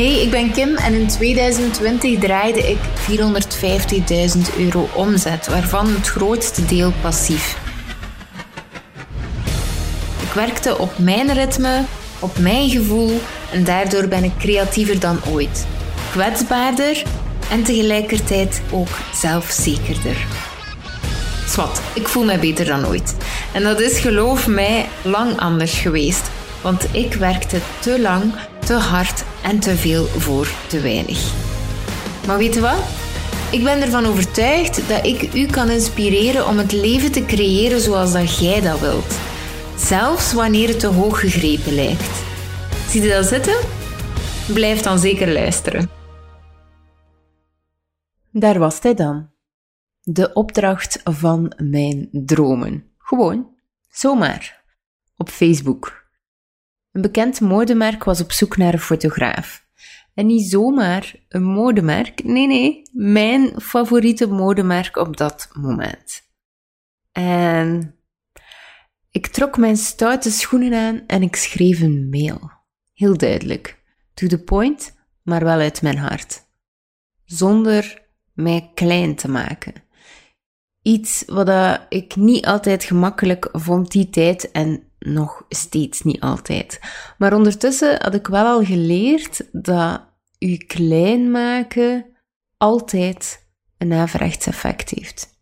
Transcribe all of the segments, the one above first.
Hey, ik ben Kim en in 2020 draaide ik 450.000 euro omzet, waarvan het grootste deel passief. Ik werkte op mijn ritme, op mijn gevoel en daardoor ben ik creatiever dan ooit. Kwetsbaarder en tegelijkertijd ook zelfzekerder. Swat, ik voel mij beter dan ooit. En dat is, geloof mij, lang anders geweest. Want ik werkte te lang, te hard en te veel voor te weinig. Maar weet je wat? Ik ben ervan overtuigd dat ik u kan inspireren om het leven te creëren zoals dat jij dat wilt. Zelfs wanneer het te hoog gegrepen lijkt. Zie je dat zitten? Blijf dan zeker luisteren. Daar was hij dan. De opdracht van mijn dromen. Gewoon, zomaar. Op Facebook. Een bekend modemerk was op zoek naar een fotograaf. En niet zomaar een modemerk, nee, nee, mijn favoriete modemerk op dat moment. En ik trok mijn stoute schoenen aan en ik schreef een mail. Heel duidelijk. To the point, maar wel uit mijn hart. Zonder mij klein te maken. Iets wat ik niet altijd gemakkelijk vond die tijd en nog steeds niet altijd. Maar ondertussen had ik wel al geleerd dat u klein maken altijd een averechts effect heeft.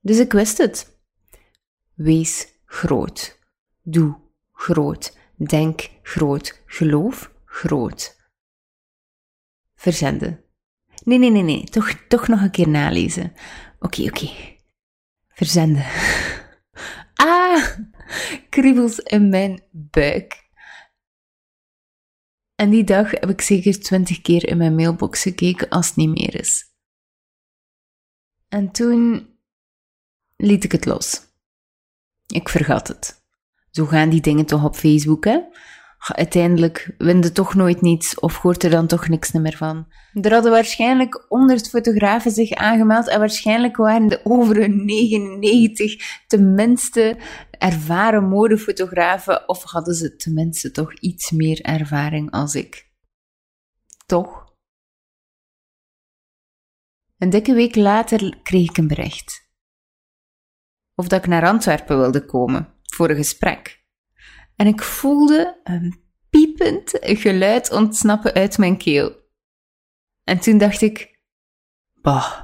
Dus ik wist het. Wees groot. Doe groot. Denk groot. Geloof groot. Verzenden. Nee, nee, nee, nee. Toch, toch nog een keer nalezen. Oké, oké. Verzenden. Kriebels in mijn buik. En die dag heb ik zeker twintig keer in mijn mailbox gekeken als het niet meer is. En toen liet ik het los. Ik vergat het. Zo gaan die dingen toch op Facebook, hè? Uiteindelijk winde toch nooit niets of hoort er dan toch niks meer van. Er hadden waarschijnlijk 100 fotografen zich aangemeld en waarschijnlijk waren de over 99 tenminste ervaren modefotografen of hadden ze tenminste toch iets meer ervaring als ik. Toch? Een dikke week later kreeg ik een bericht. Of dat ik naar Antwerpen wilde komen voor een gesprek. En ik voelde een piepend geluid ontsnappen uit mijn keel. En toen dacht ik, bah,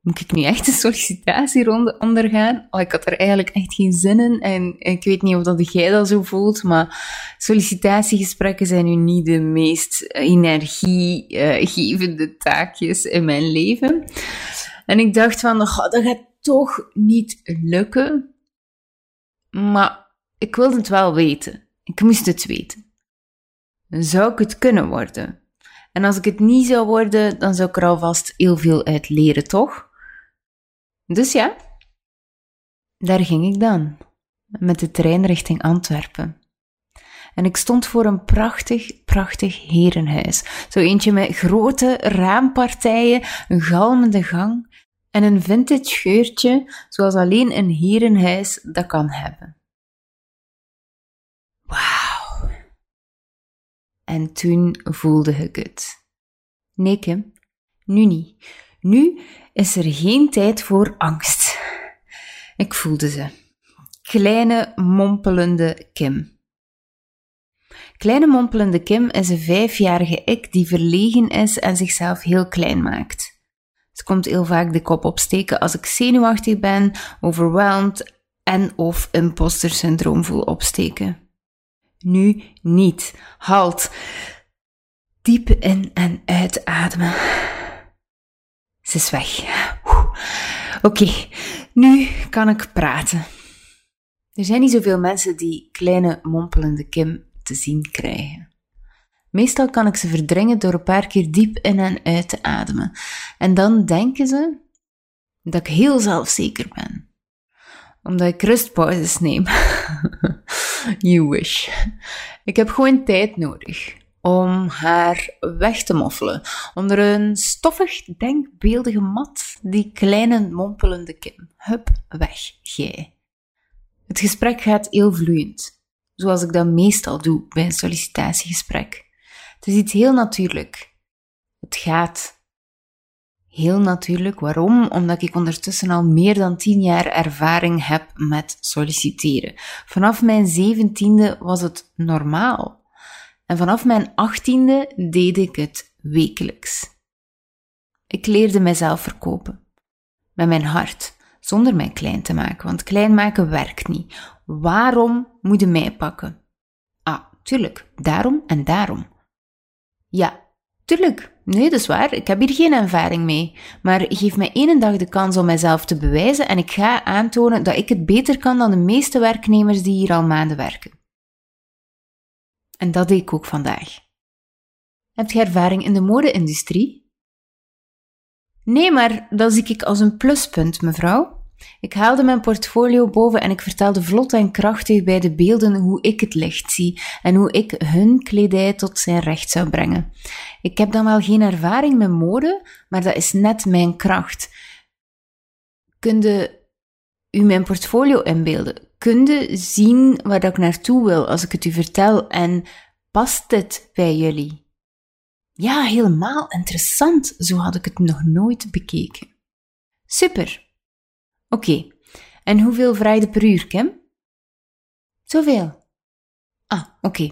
moet ik nu echt een sollicitatieronde ondergaan? Oh, ik had er eigenlijk echt geen zin in en ik weet niet of dat jij dat zo voelt, maar sollicitatiegesprekken zijn nu niet de meest energiegevende taakjes in mijn leven. En ik dacht van, oh, dat gaat toch niet lukken. Maar ik wilde het wel weten. Ik moest het weten. Zou ik het kunnen worden? En als ik het niet zou worden, dan zou ik er alvast heel veel uit leren, toch? Dus ja, daar ging ik dan, met de trein richting Antwerpen. En ik stond voor een prachtig, prachtig herenhuis. Zo eentje met grote raampartijen, een galmende gang en een vintage geurtje, zoals alleen een herenhuis dat kan hebben. Wauw. En toen voelde ik het. Nee, Kim, nu niet. Nu is er geen tijd voor angst. Ik voelde ze. Kleine, mompelende Kim. Kleine mompelende Kim is een vijfjarige ik die verlegen is en zichzelf heel klein maakt. Ze komt heel vaak de kop opsteken als ik zenuwachtig ben, overweldigd en of imposter syndroom voel opsteken nu niet. Halt. Diep in en uitademen. Ze is weg. Oké, nu kan ik praten. Er zijn niet zoveel mensen die kleine mompelende Kim te zien krijgen. Meestal kan ik ze verdringen door een paar keer diep in en uit te ademen. En dan denken ze dat ik heel zelfzeker ben. Omdat ik rustpauzes neem. You wish. Ik heb gewoon tijd nodig om haar weg te moffelen onder een stoffig, denkbeeldige mat, die kleine mompelende Kim. Hup, weg, jij. Het gesprek gaat heel vloeiend, zoals ik dat meestal doe bij een sollicitatiegesprek. Het is iets heel natuurlijk. Het gaat. Heel natuurlijk. Waarom? Omdat ik ondertussen al meer dan tien jaar ervaring heb met solliciteren. Vanaf mijn zeventiende was het normaal. En vanaf mijn achttiende deed ik het wekelijks. Ik leerde mijzelf verkopen. Met mijn hart, zonder mij klein te maken, want klein maken werkt niet. Waarom moet mij pakken? Ah, tuurlijk, daarom en daarom. Ja, tuurlijk, nee, dat is waar, ik heb hier geen ervaring mee. Maar geef mij één dag de kans om mijzelf te bewijzen en ik ga aantonen dat ik het beter kan dan de meeste werknemers die hier al maanden werken. En dat deed ik ook vandaag. Heb je ervaring in de mode-industrie? Nee, maar dat zie ik als een pluspunt, mevrouw. Ik haalde mijn portfolio boven en ik vertelde vlot en krachtig bij de beelden hoe ik het licht zie en hoe ik hun kledij tot zijn recht zou brengen. Ik heb dan wel geen ervaring met mode, maar dat is net mijn kracht. Kunde u mijn portfolio inbeelden? Kunde zien waar ik naartoe wil als ik het u vertel en past dit bij jullie? Ja, helemaal interessant. Zo had ik het nog nooit bekeken. Super. Oké, en hoeveel vraag je per uur, Kim? Zoveel. Ah, oké.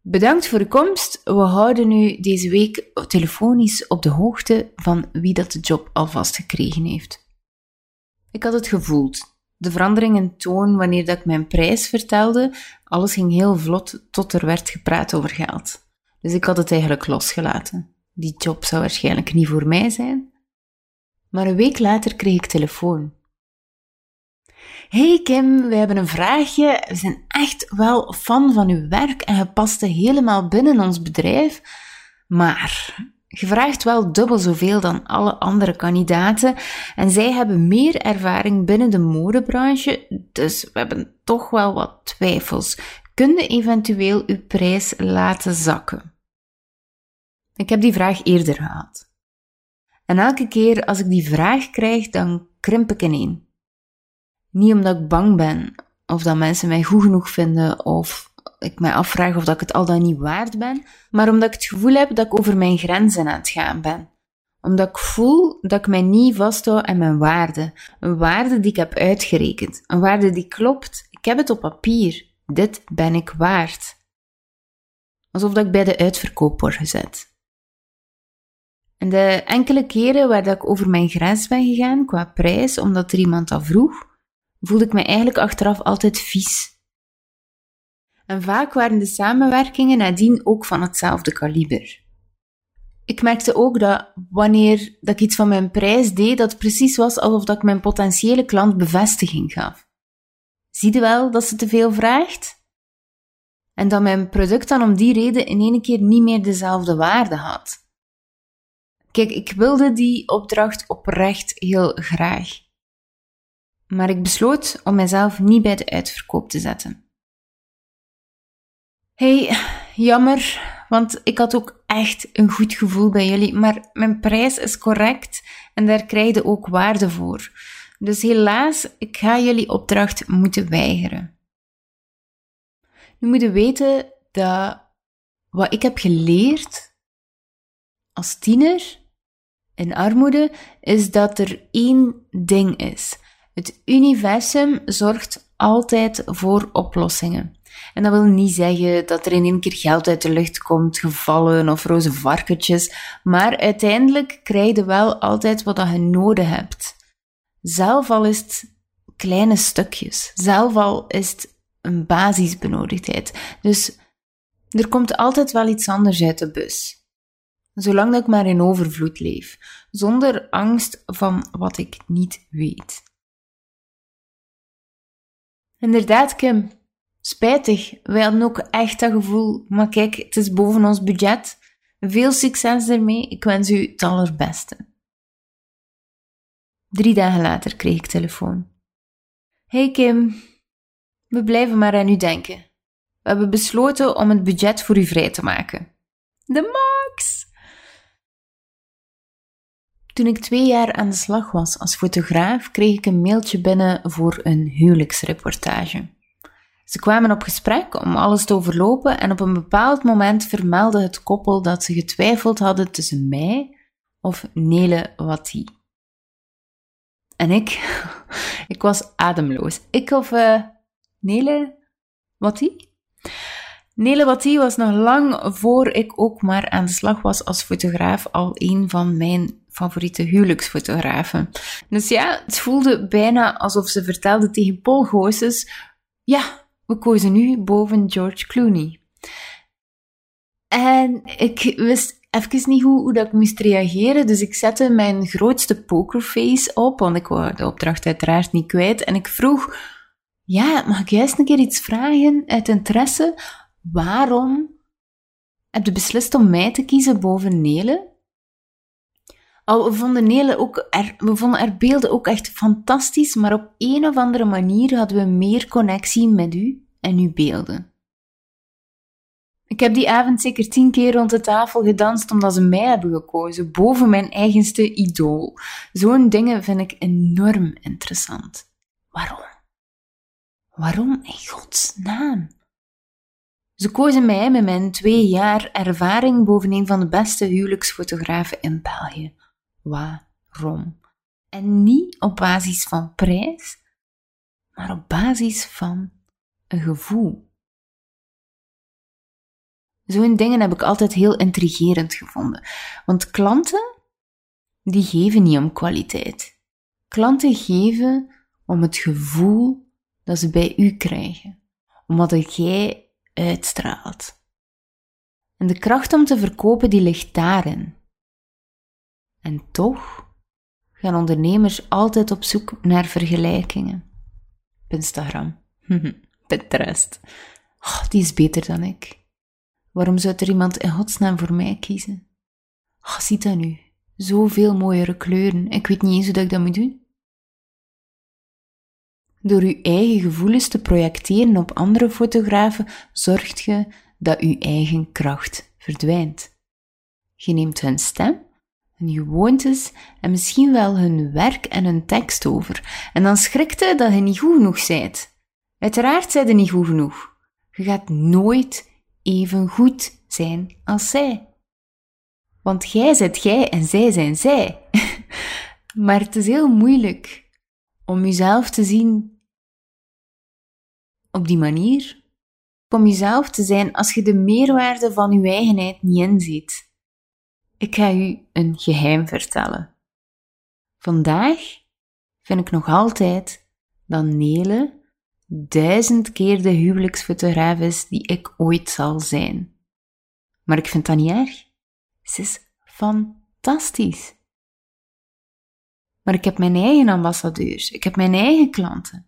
Bedankt voor de komst. We houden u deze week telefonisch op de hoogte van wie dat de job alvast gekregen heeft. Ik had het gevoeld. De verandering in toon wanneer dat ik mijn prijs vertelde, alles ging heel vlot tot er werd gepraat over geld. Dus ik had het eigenlijk losgelaten. Die job zou waarschijnlijk niet voor mij zijn. Maar een week later kreeg ik telefoon. Hey Kim, we hebben een vraagje. We zijn echt wel fan van uw werk en je paste helemaal binnen ons bedrijf. Maar je vraagt wel dubbel zoveel dan alle andere kandidaten en zij hebben meer ervaring binnen de modebranche, dus we hebben toch wel wat twijfels. Kun je eventueel uw prijs laten zakken? Ik heb die vraag eerder gehad. En elke keer als ik die vraag krijg, dan krimp ik ineen. Niet omdat ik bang ben, of dat mensen mij goed genoeg vinden, of ik mij afvraag of dat ik het al dan niet waard ben, maar omdat ik het gevoel heb dat ik over mijn grenzen aan het gaan ben. Omdat ik voel dat ik mij niet vasthoud aan mijn waarde. Een waarde die ik heb uitgerekend. Een waarde die klopt. Ik heb het op papier. Dit ben ik waard. Alsof dat ik bij de uitverkoop word gezet. En de enkele keren waar dat ik over mijn grens ben gegaan qua prijs, omdat er iemand dat vroeg, voelde ik me eigenlijk achteraf altijd vies. En vaak waren de samenwerkingen nadien ook van hetzelfde kaliber. Ik merkte ook dat wanneer dat ik iets van mijn prijs deed, dat precies was alsof dat ik mijn potentiële klant bevestiging gaf. Zie je wel dat ze te veel vraagt? En dat mijn product dan om die reden in één keer niet meer dezelfde waarde had. Kijk, ik wilde die opdracht oprecht heel graag. Maar ik besloot om mezelf niet bij de uitverkoop te zetten. Hey, jammer, want ik had ook echt een goed gevoel bij jullie, maar mijn prijs is correct en daar krijg je ook waarde voor. Dus helaas, ik ga jullie opdracht moeten weigeren. Nu moet je weten dat wat ik heb geleerd als tiener in armoede, is dat er één ding is. Het universum zorgt altijd voor oplossingen. En dat wil niet zeggen dat er in één keer geld uit de lucht komt, gevallen of roze varkentjes, maar uiteindelijk krijg je wel altijd wat je nodig hebt. Zelf al is het kleine stukjes, zelf al is het een basisbenodigdheid. Dus er komt altijd wel iets anders uit de bus. Zolang dat ik maar in overvloed leef, zonder angst van wat ik niet weet. Inderdaad, Kim. Spijtig, wij hadden ook echt dat gevoel, maar kijk, het is boven ons budget. Veel succes ermee, ik wens u het allerbeste. Drie dagen later kreeg ik telefoon. Hey Kim, we blijven maar aan u denken. We hebben besloten om het budget voor u vrij te maken. De max! Toen ik twee jaar aan de slag was als fotograaf, kreeg ik een mailtje binnen voor een huwelijksreportage. Ze kwamen op gesprek om alles te overlopen en op een bepaald moment vermeldde het koppel dat ze getwijfeld hadden tussen mij of Nele Watti. En ik, ik was ademloos. Ik of uh, Nele Watti? Nele Watti was nog lang voor ik ook maar aan de slag was als fotograaf al een van mijn favoriete huwelijksfotografen. Dus ja, het voelde bijna alsof ze vertelde tegen Paul Goossens, ja, we kozen nu boven George Clooney. En ik wist even niet hoe, hoe dat ik moest reageren, dus ik zette mijn grootste pokerface op, want ik wou de opdracht uiteraard niet kwijt. En ik vroeg, ja, mag ik juist een keer iets vragen uit interesse? Waarom heb je beslist om mij te kiezen boven Nele? Al, we vonden Nele ook er, we vonden haar beelden ook echt fantastisch, maar op een of andere manier hadden we meer connectie met u en uw beelden. Ik heb die avond zeker tien keer rond de tafel gedanst omdat ze mij hebben gekozen, boven mijn eigenste idool. Zo'n dingen vind ik enorm interessant. Waarom? Waarom in godsnaam? Ze kozen mij met mijn twee jaar ervaring boven een van de beste huwelijksfotografen in België. Waarom? En niet op basis van prijs, maar op basis van een gevoel. Zo'n dingen heb ik altijd heel intrigerend gevonden. Want klanten, die geven niet om kwaliteit. Klanten geven om het gevoel dat ze bij u krijgen. Om wat jij uitstraalt. En de kracht om te verkopen, die ligt daarin. En toch gaan ondernemers altijd op zoek naar vergelijkingen. Instagram, Pinterest. Oh, die is beter dan ik. Waarom zou er iemand in godsnaam voor mij kiezen? Oh, ziet dat nu. Zoveel mooiere kleuren. Ik weet niet eens hoe ik dat moet doen. Door uw eigen gevoelens te projecteren op andere fotografen, zorgt je dat uw eigen kracht verdwijnt. Je neemt hun stem, hun gewoontes en misschien wel hun werk en hun tekst over. En dan schrikt je dat je niet goed genoeg bent. Uiteraard zijn je niet goed genoeg. Je gaat nooit even goed zijn als zij. Want jij zit jij en zij zijn zij. maar het is heel moeilijk om jezelf te zien op die manier. Om jezelf te zijn als je de meerwaarde van je eigenheid niet inziet. Ik ga u een geheim vertellen. Vandaag vind ik nog altijd dat Nele duizend keer de huwelijksfotograaf is die ik ooit zal zijn. Maar ik vind dat niet erg. Ze is fantastisch. Maar ik heb mijn eigen ambassadeurs, ik heb mijn eigen klanten,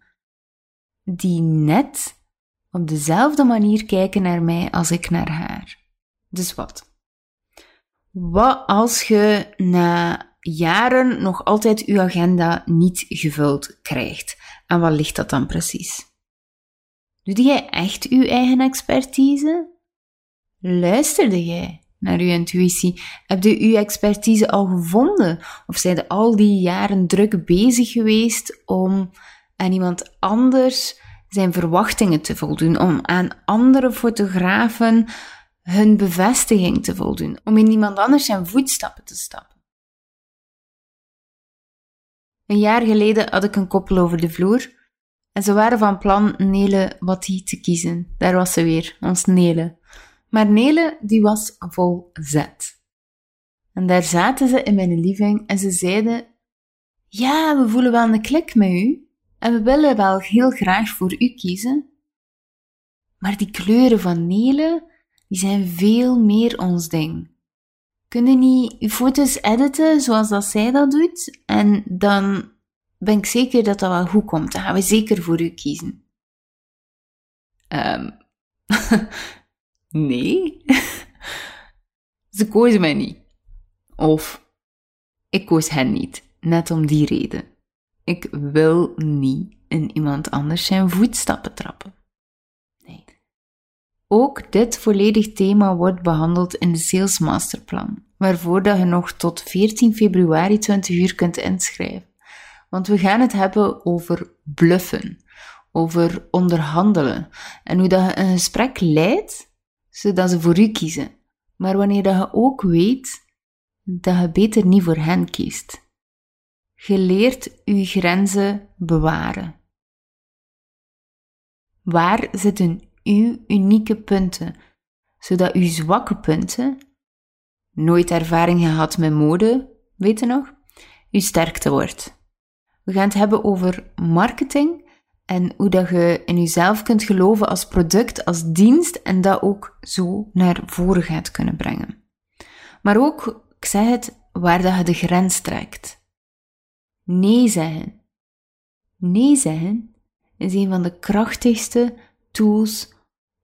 die net op dezelfde manier kijken naar mij als ik naar haar. Dus wat? Wat als je na jaren nog altijd je agenda niet gevuld krijgt? En wat ligt dat dan precies? Doe jij echt uw eigen expertise? Luisterde jij naar uw intuïtie? Heb je uw expertise al gevonden? Of zijn je al die jaren druk bezig geweest om aan iemand anders zijn verwachtingen te voldoen, om aan andere fotografen hun bevestiging te voldoen, om in iemand anders zijn voetstappen te stappen? Een jaar geleden had ik een koppel over de vloer en ze waren van plan Nele Watti te kiezen. Daar was ze weer, ons Nele. Maar Nele, die was vol zet. En daar zaten ze in mijn living en ze zeiden, ja, we voelen wel een klik met u en we willen wel heel graag voor u kiezen. Maar die kleuren van Nele, die zijn veel meer ons ding. Kunnen niet uw foto's editen zoals dat zij dat doet en dan ben ik zeker dat dat wel goed komt. Dan gaan we zeker voor u kiezen. Um, nee. Ze kozen mij niet. Of ik koos hen niet. Net om die reden. Ik wil niet in iemand anders zijn voetstappen trappen. Ook dit volledig thema wordt behandeld in de Sales Masterplan, waarvoor dat je nog tot 14 februari 20 uur kunt inschrijven. Want we gaan het hebben over bluffen. over onderhandelen en hoe dat je een gesprek leidt, zodat ze voor u kiezen. Maar wanneer dat je ook weet dat je beter niet voor hen kiest. Je leert je grenzen bewaren. Waar zitten uw unieke punten, zodat uw zwakke punten, nooit ervaring gehad met mode, weet je nog, uw sterkte wordt. We gaan het hebben over marketing en hoe dat je in jezelf kunt geloven als product, als dienst en dat ook zo naar voren gaat kunnen brengen. Maar ook, ik zeg het, waar dat je de grens trekt. Nee zeggen. Nee zeggen is een van de krachtigste tools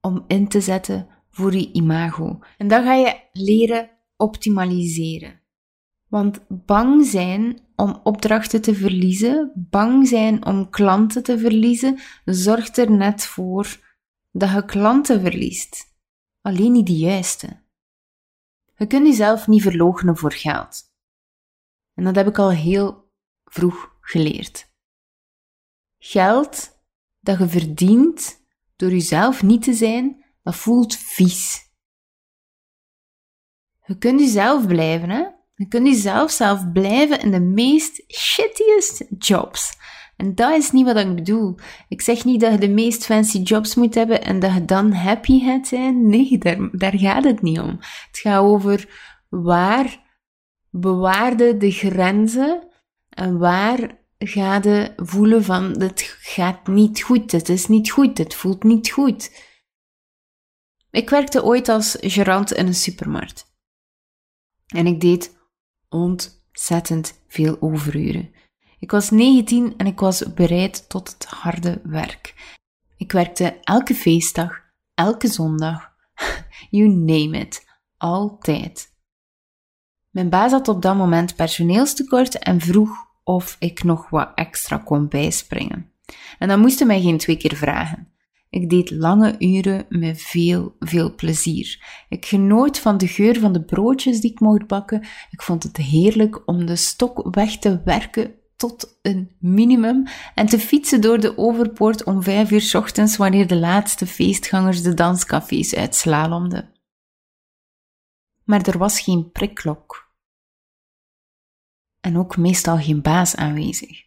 om in te zetten voor je imago. En dat ga je leren optimaliseren. Want bang zijn om opdrachten te verliezen, bang zijn om klanten te verliezen, zorgt er net voor dat je klanten verliest. Alleen niet de juiste. Je kunt jezelf niet verloochenen voor geld. En dat heb ik al heel vroeg geleerd. Geld dat je verdient door jezelf niet te zijn, dat voelt vies. Je kunt jezelf blijven, hè? Je kunt jezelf zelf blijven in de meest shittiest jobs. En dat is niet wat ik bedoel. Ik zeg niet dat je de meest fancy jobs moet hebben en dat je dan happy gaat zijn. Nee, daar, daar gaat het niet om. Het gaat over waar bewaarde de grenzen en waar ga je voelen van, dit gaat niet goed, het is niet goed, het voelt niet goed. Ik werkte ooit als gerant in een supermarkt. En ik deed ontzettend veel overuren. Ik was 19 en ik was bereid tot het harde werk. Ik werkte elke feestdag, elke zondag, you name it, altijd. Mijn baas had op dat moment personeelstekort en vroeg of ik nog wat extra kon bijspringen. En dan moest hij mij geen twee keer vragen. Ik deed lange uren met veel, veel plezier. Ik genoot van de geur van de broodjes die ik mocht bakken. Ik vond het heerlijk om de stok weg te werken tot een minimum en te fietsen door de overpoort om vijf uur ochtends wanneer de laatste feestgangers de danscafés uitslalomden. Maar er was geen prikklok en ook meestal geen baas aanwezig.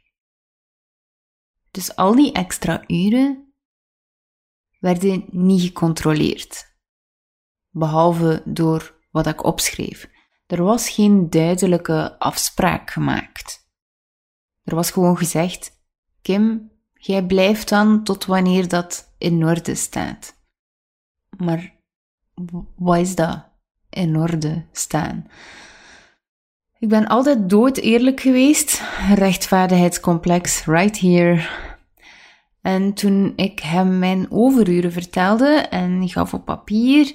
Dus al die extra uren werden niet gecontroleerd, behalve door wat ik opschreef. Er was geen duidelijke afspraak gemaakt. Er was gewoon gezegd: Kim, jij blijft dan tot wanneer dat in orde staat. Maar wat is dat? In orde staan. Ik ben altijd dood eerlijk geweest. Rechtvaardigheidscomplex, right here. En toen ik hem mijn overuren vertelde en gaf op papier,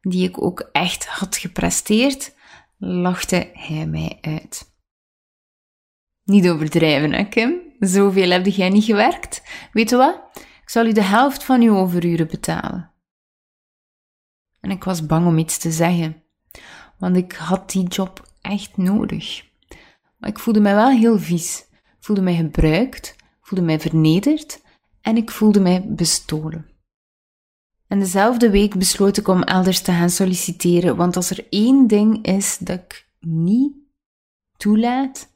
die ik ook echt had gepresteerd, lachte hij mij uit. Niet overdrijven, hè, Kim? Zoveel heb jij niet gewerkt. Weet je wat? Ik zal u de helft van uw overuren betalen. En ik was bang om iets te zeggen, want ik had die job echt nodig. Maar ik voelde mij wel heel vies. Ik voelde mij gebruikt, voelde mij vernederd en ik voelde mij bestolen. En dezelfde week besloot ik om elders te gaan solliciteren, want als er één ding is dat ik niet toelaat,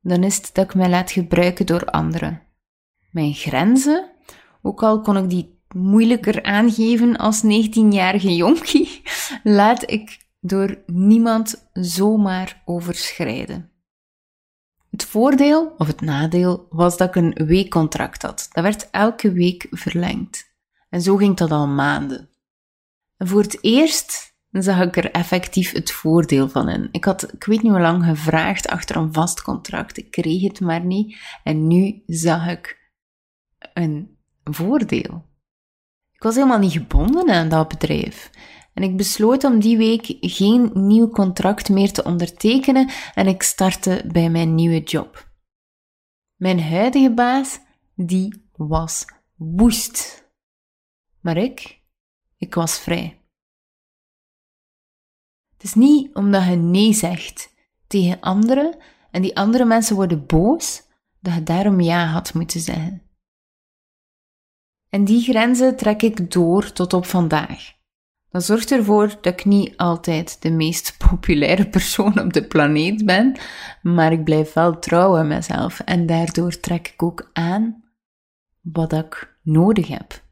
dan is het dat ik mij laat gebruiken door anderen. Mijn grenzen, ook al kon ik die moeilijker aangeven als 19-jarige jonkie, laat ik door niemand zomaar overschrijden. Het voordeel of het nadeel was dat ik een weekcontract had. Dat werd elke week verlengd. En zo ging dat al maanden. En voor het eerst zag ik er effectief het voordeel van in. Ik had, ik weet niet hoe lang, gevraagd achter een vast contract. Ik kreeg het maar niet. En nu zag ik een voordeel. Ik was helemaal niet gebonden aan dat bedrijf. En ik besloot om die week geen nieuw contract meer te ondertekenen en ik startte bij mijn nieuwe job. Mijn huidige baas, die was woest. Maar ik, ik was vrij. Het is niet omdat je nee zegt tegen anderen en die andere mensen worden boos, dat je daarom ja had moeten zeggen. En die grenzen trek ik door tot op vandaag. Dat zorgt ervoor dat ik niet altijd de meest populaire persoon op de planeet ben, maar ik blijf wel trouw aan mezelf en daardoor trek ik ook aan wat ik nodig heb.